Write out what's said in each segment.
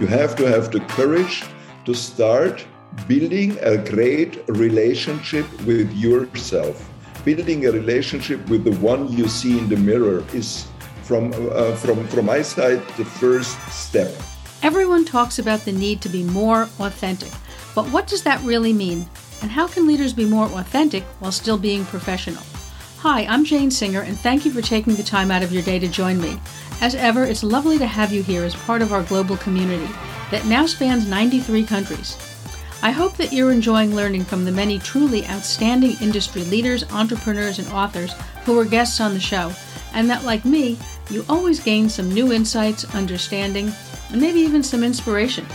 You have to have the courage to start building a great relationship with yourself. Building a relationship with the one you see in the mirror is, from, uh, from, from my side, the first step. Everyone talks about the need to be more authentic. But what does that really mean? And how can leaders be more authentic while still being professional? Hi, I'm Jane Singer, and thank you for taking the time out of your day to join me. As ever, it's lovely to have you here as part of our global community that now spans 93 countries. I hope that you're enjoying learning from the many truly outstanding industry leaders, entrepreneurs, and authors who are guests on the show, and that, like me, you always gain some new insights, understanding, and maybe even some inspiration.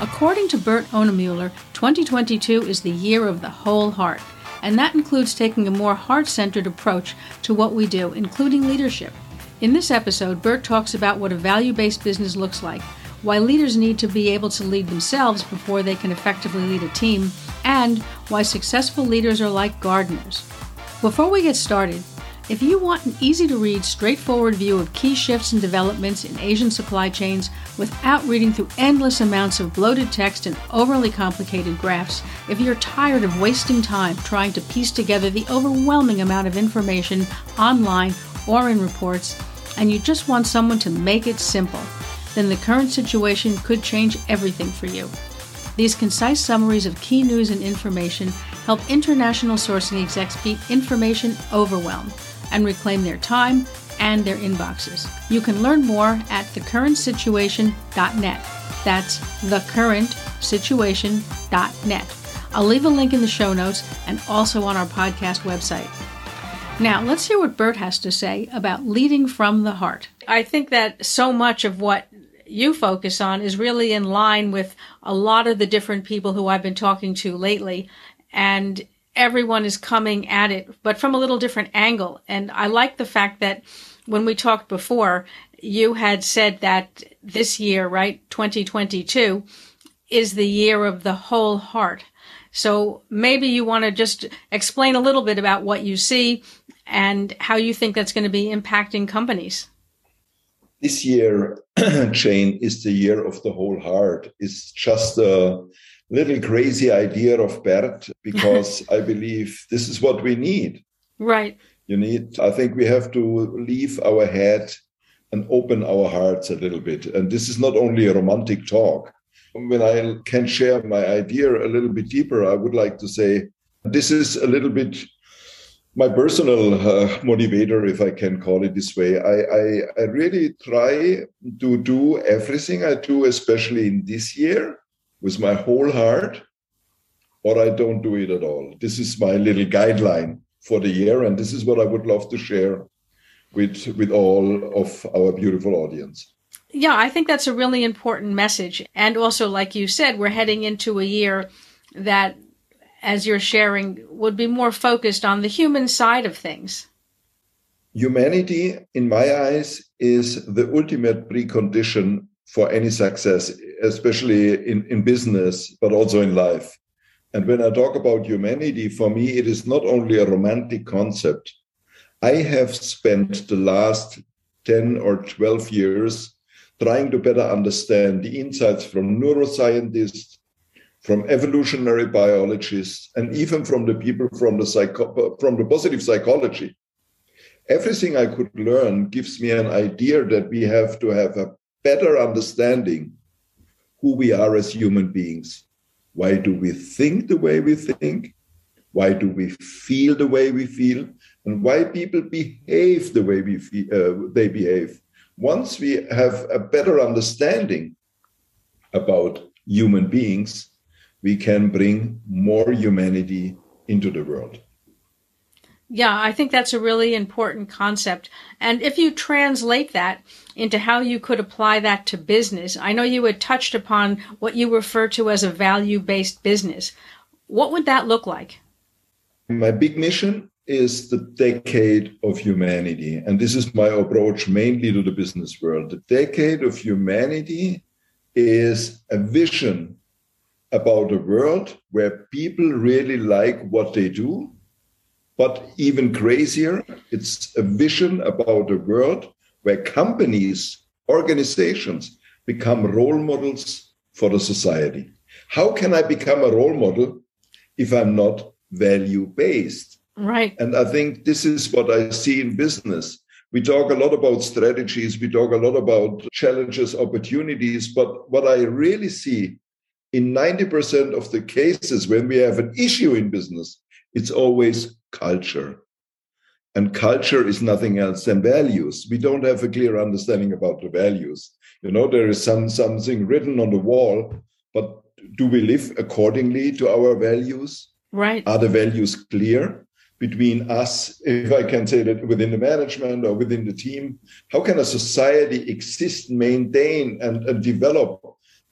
According to Bert Ohnemueller, 2022 is the year of the whole heart and that includes taking a more heart centered approach to what we do, including leadership. In this episode, Bert talks about what a value based business looks like, why leaders need to be able to lead themselves before they can effectively lead a team, and why successful leaders are like gardeners. Before we get started, if you want an easy to read, straightforward view of key shifts and developments in Asian supply chains without reading through endless amounts of bloated text and overly complicated graphs, if you're tired of wasting time trying to piece together the overwhelming amount of information online or in reports, and you just want someone to make it simple, then the current situation could change everything for you. These concise summaries of key news and information help international sourcing execs beat information overwhelm and reclaim their time and their inboxes. You can learn more at thecurrentsituation.net. That's thecurrentsituation.net. I'll leave a link in the show notes and also on our podcast website. Now, let's hear what Bert has to say about leading from the heart. I think that so much of what you focus on is really in line with a lot of the different people who I've been talking to lately. And everyone is coming at it, but from a little different angle. And I like the fact that when we talked before, you had said that this year, right, 2022, is the year of the whole heart. So maybe you want to just explain a little bit about what you see and how you think that's going to be impacting companies. This year, Jane, is the year of the whole heart. It's just a little crazy idea of Bert because I believe this is what we need. Right. You need, I think we have to leave our head and open our hearts a little bit. And this is not only a romantic talk. When I can share my idea a little bit deeper, I would like to say this is a little bit my personal uh, motivator, if I can call it this way. I, I, I really try to do everything I do, especially in this year, with my whole heart or I don't do it at all. This is my little guideline for the year, and this is what I would love to share with with all of our beautiful audience. Yeah, I think that's a really important message. And also, like you said, we're heading into a year that, as you're sharing, would be more focused on the human side of things. Humanity, in my eyes, is the ultimate precondition for any success, especially in, in business, but also in life. And when I talk about humanity, for me, it is not only a romantic concept. I have spent the last 10 or 12 years trying to better understand the insights from neuroscientists, from evolutionary biologists, and even from the people from the, psycho- from the positive psychology. Everything I could learn gives me an idea that we have to have a better understanding who we are as human beings. Why do we think the way we think? Why do we feel the way we feel? And why people behave the way we feel, uh, they behave? Once we have a better understanding about human beings, we can bring more humanity into the world. Yeah, I think that's a really important concept. And if you translate that into how you could apply that to business, I know you had touched upon what you refer to as a value based business. What would that look like? My big mission is the decade of humanity. And this is my approach mainly to the business world. The decade of humanity is a vision about a world where people really like what they do but even crazier, it's a vision about a world where companies, organizations become role models for the society. How can I become a role model if I'm not value based? Right. And I think this is what I see in business. We talk a lot about strategies, we talk a lot about challenges, opportunities, but what I really see in 90% of the cases when we have an issue in business, it's always culture. And culture is nothing else than values. We don't have a clear understanding about the values. You know, there is some something written on the wall, but do we live accordingly to our values? Right. Are the values clear between us, if I can say that within the management or within the team? How can a society exist, maintain, and, and develop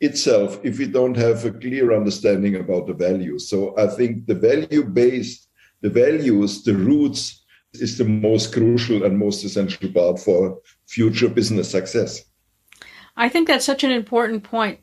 itself if we don't have a clear understanding about the values? So I think the value based, the values, the roots is the most crucial and most essential part for future business success. I think that's such an important point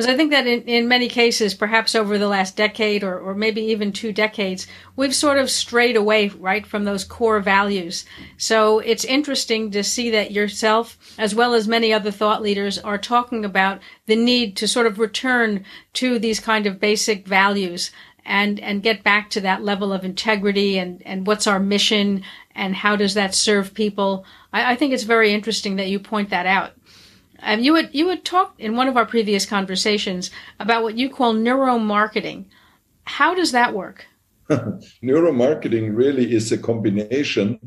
because I think that in, in many cases, perhaps over the last decade or, or maybe even two decades, we've sort of strayed away, right, from those core values. So it's interesting to see that yourself, as well as many other thought leaders, are talking about the need to sort of return to these kind of basic values and and get back to that level of integrity and and what's our mission and how does that serve people. I, I think it's very interesting that you point that out. Um, you had you had talked in one of our previous conversations about what you call neuromarketing. How does that work? neuromarketing really is a combination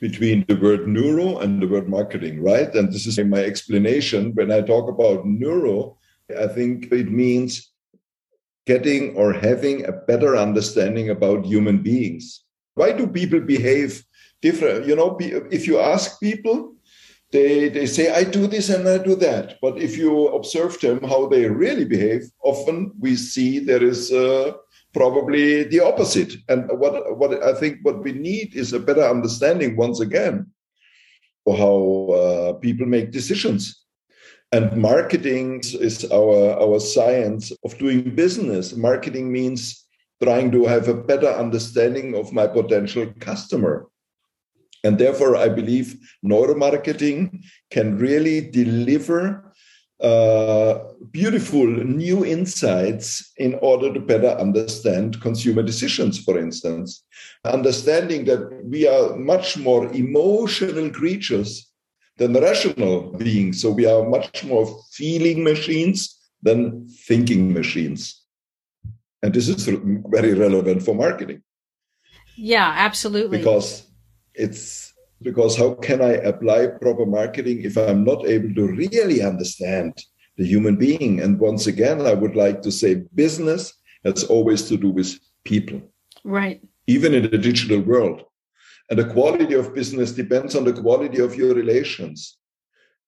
between the word neuro and the word marketing, right? And this is my explanation. When I talk about neuro, I think it means getting or having a better understanding about human beings. Why do people behave different? You know, if you ask people, they they say i do this and i do that. But if you observe them how they really behave often we see there is uh, probably the opposite. And what what i think what we need is a better understanding once again of how uh, people make decisions. And marketing is our our science of doing business. Marketing means trying to have a better understanding of my potential customer and therefore, I believe neuromarketing can really deliver uh, beautiful new insights in order to better understand consumer decisions, for instance. Understanding that we are much more emotional creatures than rational beings. So we are much more feeling machines than thinking machines. And this is very relevant for marketing. Yeah, absolutely. Because it's because how can I apply proper marketing if I'm not able to really understand the human being? And once again, I would like to say business has always to do with people. Right. Even in the digital world. And the quality of business depends on the quality of your relations.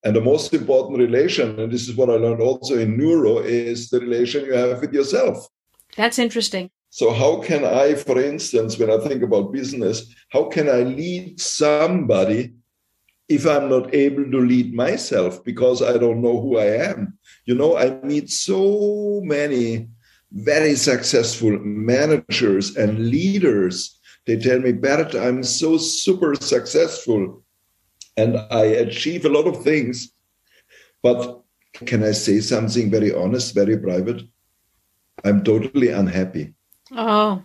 And the most important relation, and this is what I learned also in neuro, is the relation you have with yourself. That's interesting. So, how can I, for instance, when I think about business, how can I lead somebody if I'm not able to lead myself because I don't know who I am? You know, I meet so many very successful managers and leaders. They tell me, Bert, I'm so super successful and I achieve a lot of things. But can I say something very honest, very private? I'm totally unhappy. Oh.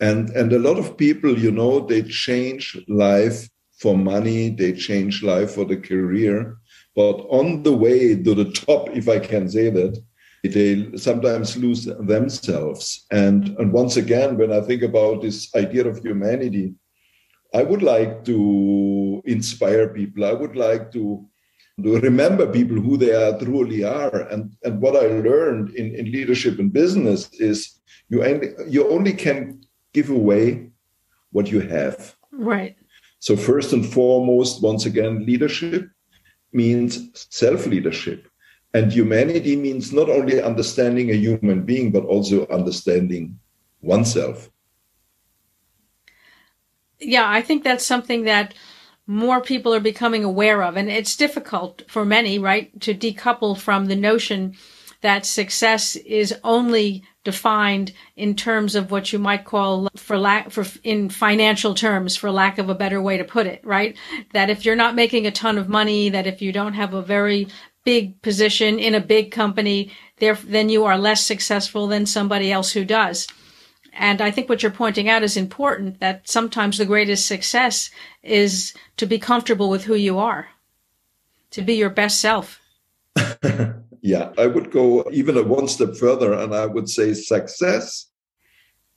And and a lot of people, you know, they change life for money, they change life for the career, but on the way to the top, if I can say that, they sometimes lose themselves. And and once again, when I think about this idea of humanity, I would like to inspire people. I would like to to remember people who they are truly are. And, and what I learned in, in leadership and business is you only, you only can give away what you have. Right. So, first and foremost, once again, leadership means self leadership. And humanity means not only understanding a human being, but also understanding oneself. Yeah, I think that's something that more people are becoming aware of. And it's difficult for many, right, to decouple from the notion that success is only defined in terms of what you might call for lack for in financial terms for lack of a better way to put it right that if you're not making a ton of money that if you don't have a very big position in a big company, there, then you are less successful than somebody else who does. And I think what you're pointing out is important that sometimes the greatest success is to be comfortable with who you are, to be your best self. yeah, I would go even a one step further and I would say success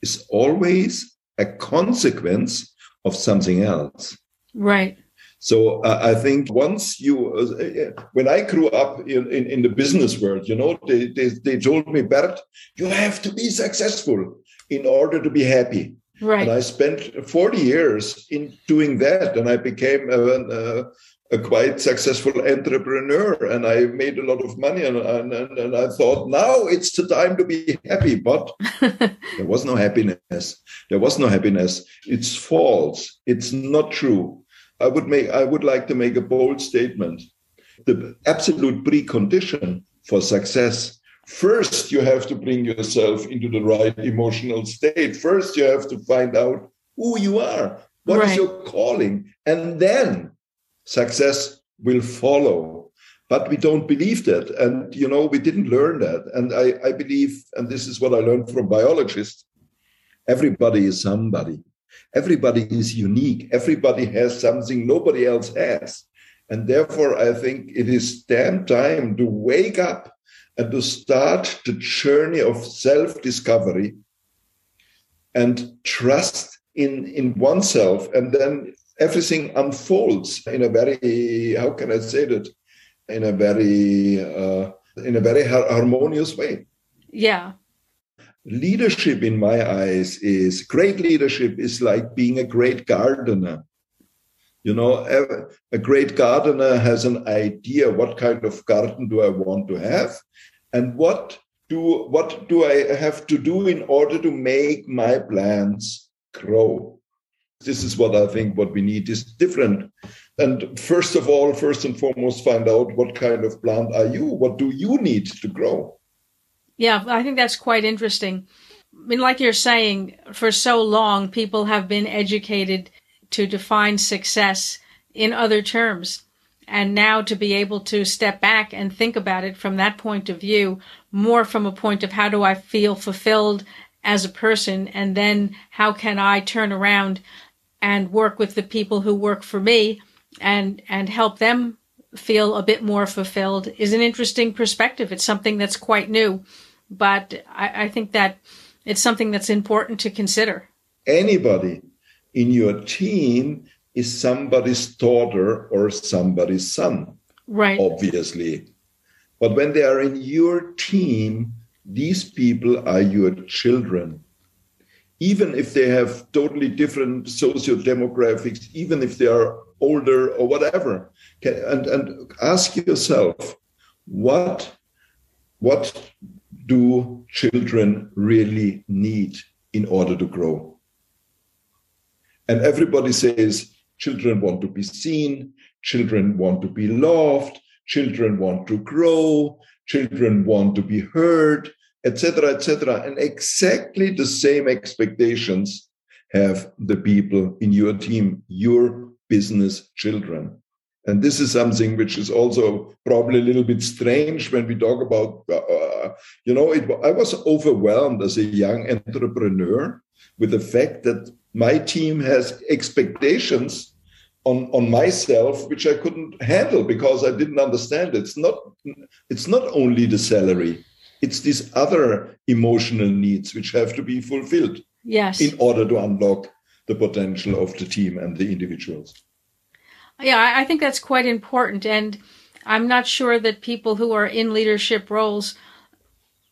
is always a consequence of something else. Right. So uh, I think once you, uh, when I grew up in, in, in, the business world, you know, they, they, they told me, Bert, you have to be successful in order to be happy. Right. And I spent 40 years in doing that. And I became a, a, a quite successful entrepreneur and I made a lot of money. And, and, and I thought, now it's the time to be happy. But there was no happiness. There was no happiness. It's false. It's not true. I would make I would like to make a bold statement. The absolute precondition for success first you have to bring yourself into the right emotional state first you have to find out who you are What right. is your calling and then success will follow. But we don't believe that. And you know we didn't learn that. And i, I believe and this is what i learned from biologists everybody is somebody. Everybody is unique. Everybody has something nobody else has. And therefore i think it is damn time to wake up and to start the journey of self discovery and trust in, in oneself. And then everything unfolds in a very, how can I say that? In a very, uh, in a very harmonious way. Yeah. Leadership, in my eyes, is great leadership is like being a great gardener. You know, a great gardener has an idea what kind of garden do I want to have, and what do what do I have to do in order to make my plants grow. This is what I think what we need is different. And first of all, first and foremost, find out what kind of plant are you? What do you need to grow? Yeah, I think that's quite interesting. I mean, like you're saying, for so long, people have been educated to define success in other terms. And now to be able to step back and think about it from that point of view, more from a point of how do I feel fulfilled as a person? And then how can I turn around and work with the people who work for me and, and help them feel a bit more fulfilled is an interesting perspective. It's something that's quite new, but I, I think that it's something that's important to consider. Anybody in your team is somebody's daughter or somebody's son. Right. Obviously. But when they are in your team, these people are your children. Even if they have totally different socio-demographics, even if they are older or whatever. And, and ask yourself, what, what do children really need in order to grow? And everybody says, Children want to be seen. Children want to be loved. Children want to grow. Children want to be heard, etc., etc. And exactly the same expectations have the people in your team, your business children. And this is something which is also probably a little bit strange when we talk about, uh, you know, it, I was overwhelmed as a young entrepreneur with the fact that my team has expectations on on myself which i couldn't handle because i didn't understand it's not it's not only the salary it's these other emotional needs which have to be fulfilled yes. in order to unlock the potential of the team and the individuals. Yeah i think that's quite important and i'm not sure that people who are in leadership roles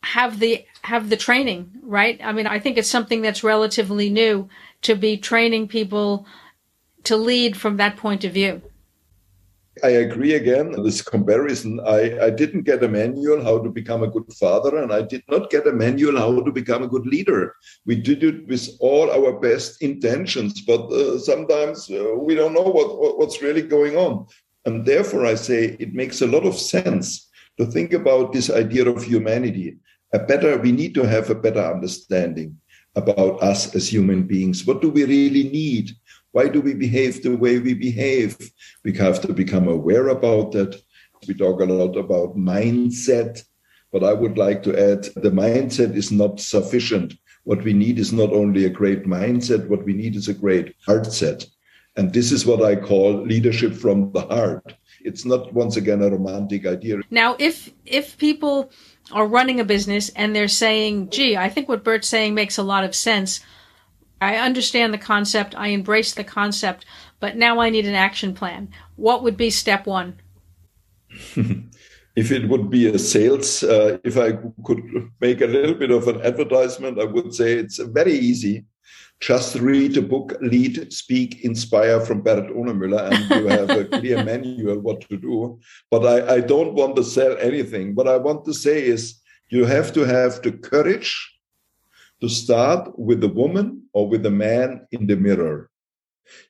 have the have the training right? I mean i think it's something that's relatively new to be training people to lead from that point of view. I agree again. This comparison, I, I didn't get a manual how to become a good father, and I did not get a manual how to become a good leader. We did it with all our best intentions, but uh, sometimes uh, we don't know what, what, what's really going on. And therefore, I say it makes a lot of sense to think about this idea of humanity. A better, we need to have a better understanding about us as human beings. What do we really need? Why do we behave the way we behave? We have to become aware about that We talk a lot about mindset, but I would like to add the mindset is not sufficient. What we need is not only a great mindset, what we need is a great heart set. And this is what I call leadership from the heart. It's not once again a romantic idea. Now, if if people are running a business and they're saying, "Gee, I think what Bert's saying makes a lot of sense. I understand the concept, I embrace the concept, but now I need an action plan." What would be step 1? if it would be a sales, uh, if I could make a little bit of an advertisement, I would say it's very easy. Just read a book, Lead, Speak, Inspire from Bert Ohnemueller, and you have a clear manual what to do. But I, I don't want to sell anything. What I want to say is you have to have the courage to start with the woman or with the man in the mirror.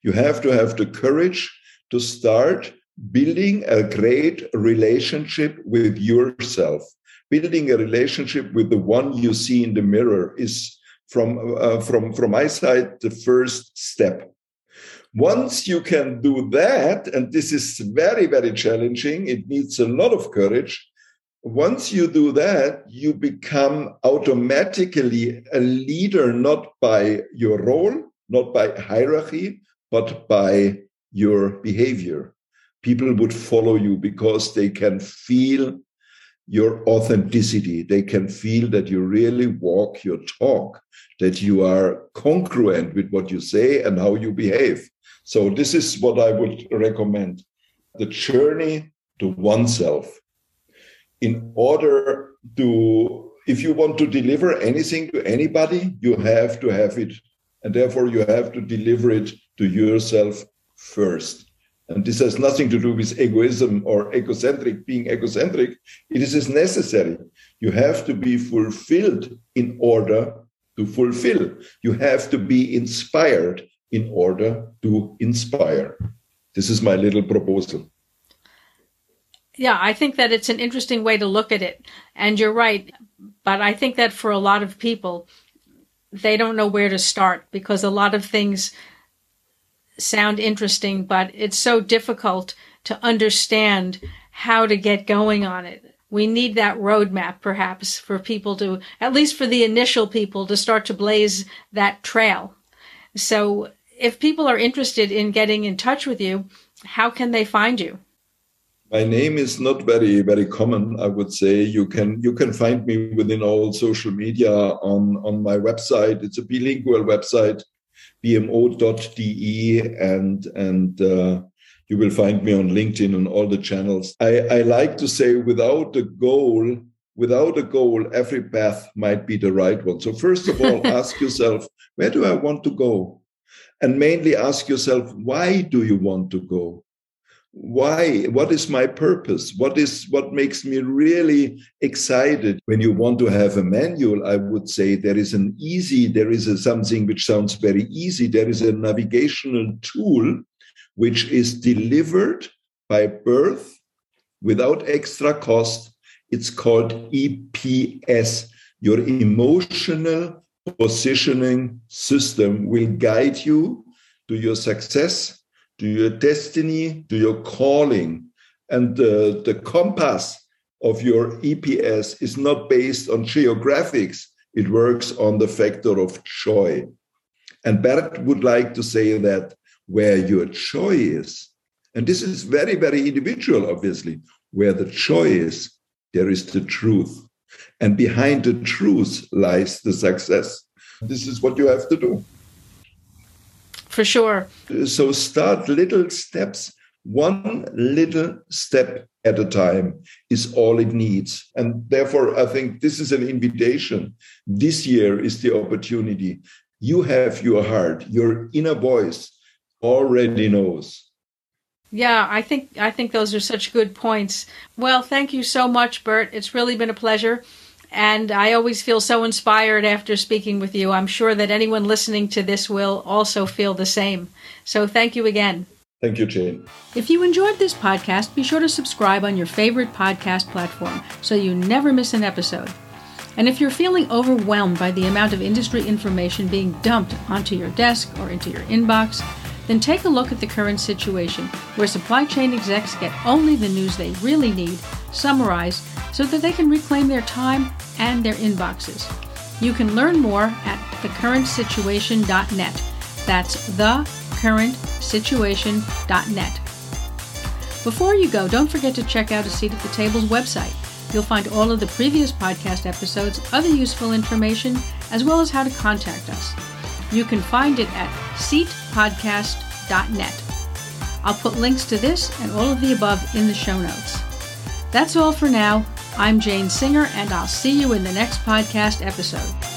You have to have the courage to start building a great relationship with yourself. Building a relationship with the one you see in the mirror is from uh, from from my side the first step once you can do that and this is very very challenging it needs a lot of courage once you do that you become automatically a leader not by your role not by hierarchy but by your behavior people would follow you because they can feel your authenticity. They can feel that you really walk your talk, that you are congruent with what you say and how you behave. So, this is what I would recommend the journey to oneself. In order to, if you want to deliver anything to anybody, you have to have it. And therefore, you have to deliver it to yourself first. And this has nothing to do with egoism or egocentric, being egocentric. It is necessary. You have to be fulfilled in order to fulfill. You have to be inspired in order to inspire. This is my little proposal. Yeah, I think that it's an interesting way to look at it. And you're right. But I think that for a lot of people, they don't know where to start because a lot of things sound interesting, but it's so difficult to understand how to get going on it. We need that roadmap perhaps for people to, at least for the initial people to start to blaze that trail. So if people are interested in getting in touch with you, how can they find you? My name is not very very common. I would say you can you can find me within all social media on on my website. It's a bilingual website bmo.de and and uh, you will find me on LinkedIn and all the channels. I, I like to say without a goal, without a goal, every path might be the right one. So first of all, ask yourself, where do I want to go? And mainly ask yourself, why do you want to go? Why? What is my purpose? What is what makes me really excited? When you want to have a manual i would say there is an easy there is a, something which sounds very easy. There is a navigational tool which is delivered by birth without extra cost. It's called eps your emotional positioning system will guide you to your success to your destiny, to your calling. And the, the compass of your EPS is not based on geographics, it works on the factor of joy. And Bert would like to say that where your joy is, and this is very, very individual, obviously, where the joy is, there is the truth. And behind the truth lies the success. This is what you have to do for sure. So start little steps. One little step at a time is all it needs. And therefore, I think this is an invitation. This year is the opportunity. You have your heart, your inner voice already knows. Yeah, I think I think those are such good points. Well, thank you so much, Bert. It's really been a pleasure. And I always feel so inspired after speaking with you. I'm sure that anyone listening to this will also feel the same. So thank you again. Thank you, Jane. If you enjoyed this podcast, be sure to subscribe on your favorite podcast platform so you never miss an episode. And if you're feeling overwhelmed by the amount of industry information being dumped onto your desk or into your inbox, then take a look at the current situation, where supply chain execs get only the news they really need, summarized, so that they can reclaim their time and their inboxes. You can learn more at thecurrentsituation.net. That's thecurrentsituation.net. Before you go, don't forget to check out A Seat at the Table's website. You'll find all of the previous podcast episodes, other useful information, as well as how to contact us. You can find it at seatpodcast.net. I'll put links to this and all of the above in the show notes. That's all for now. I'm Jane Singer, and I'll see you in the next podcast episode.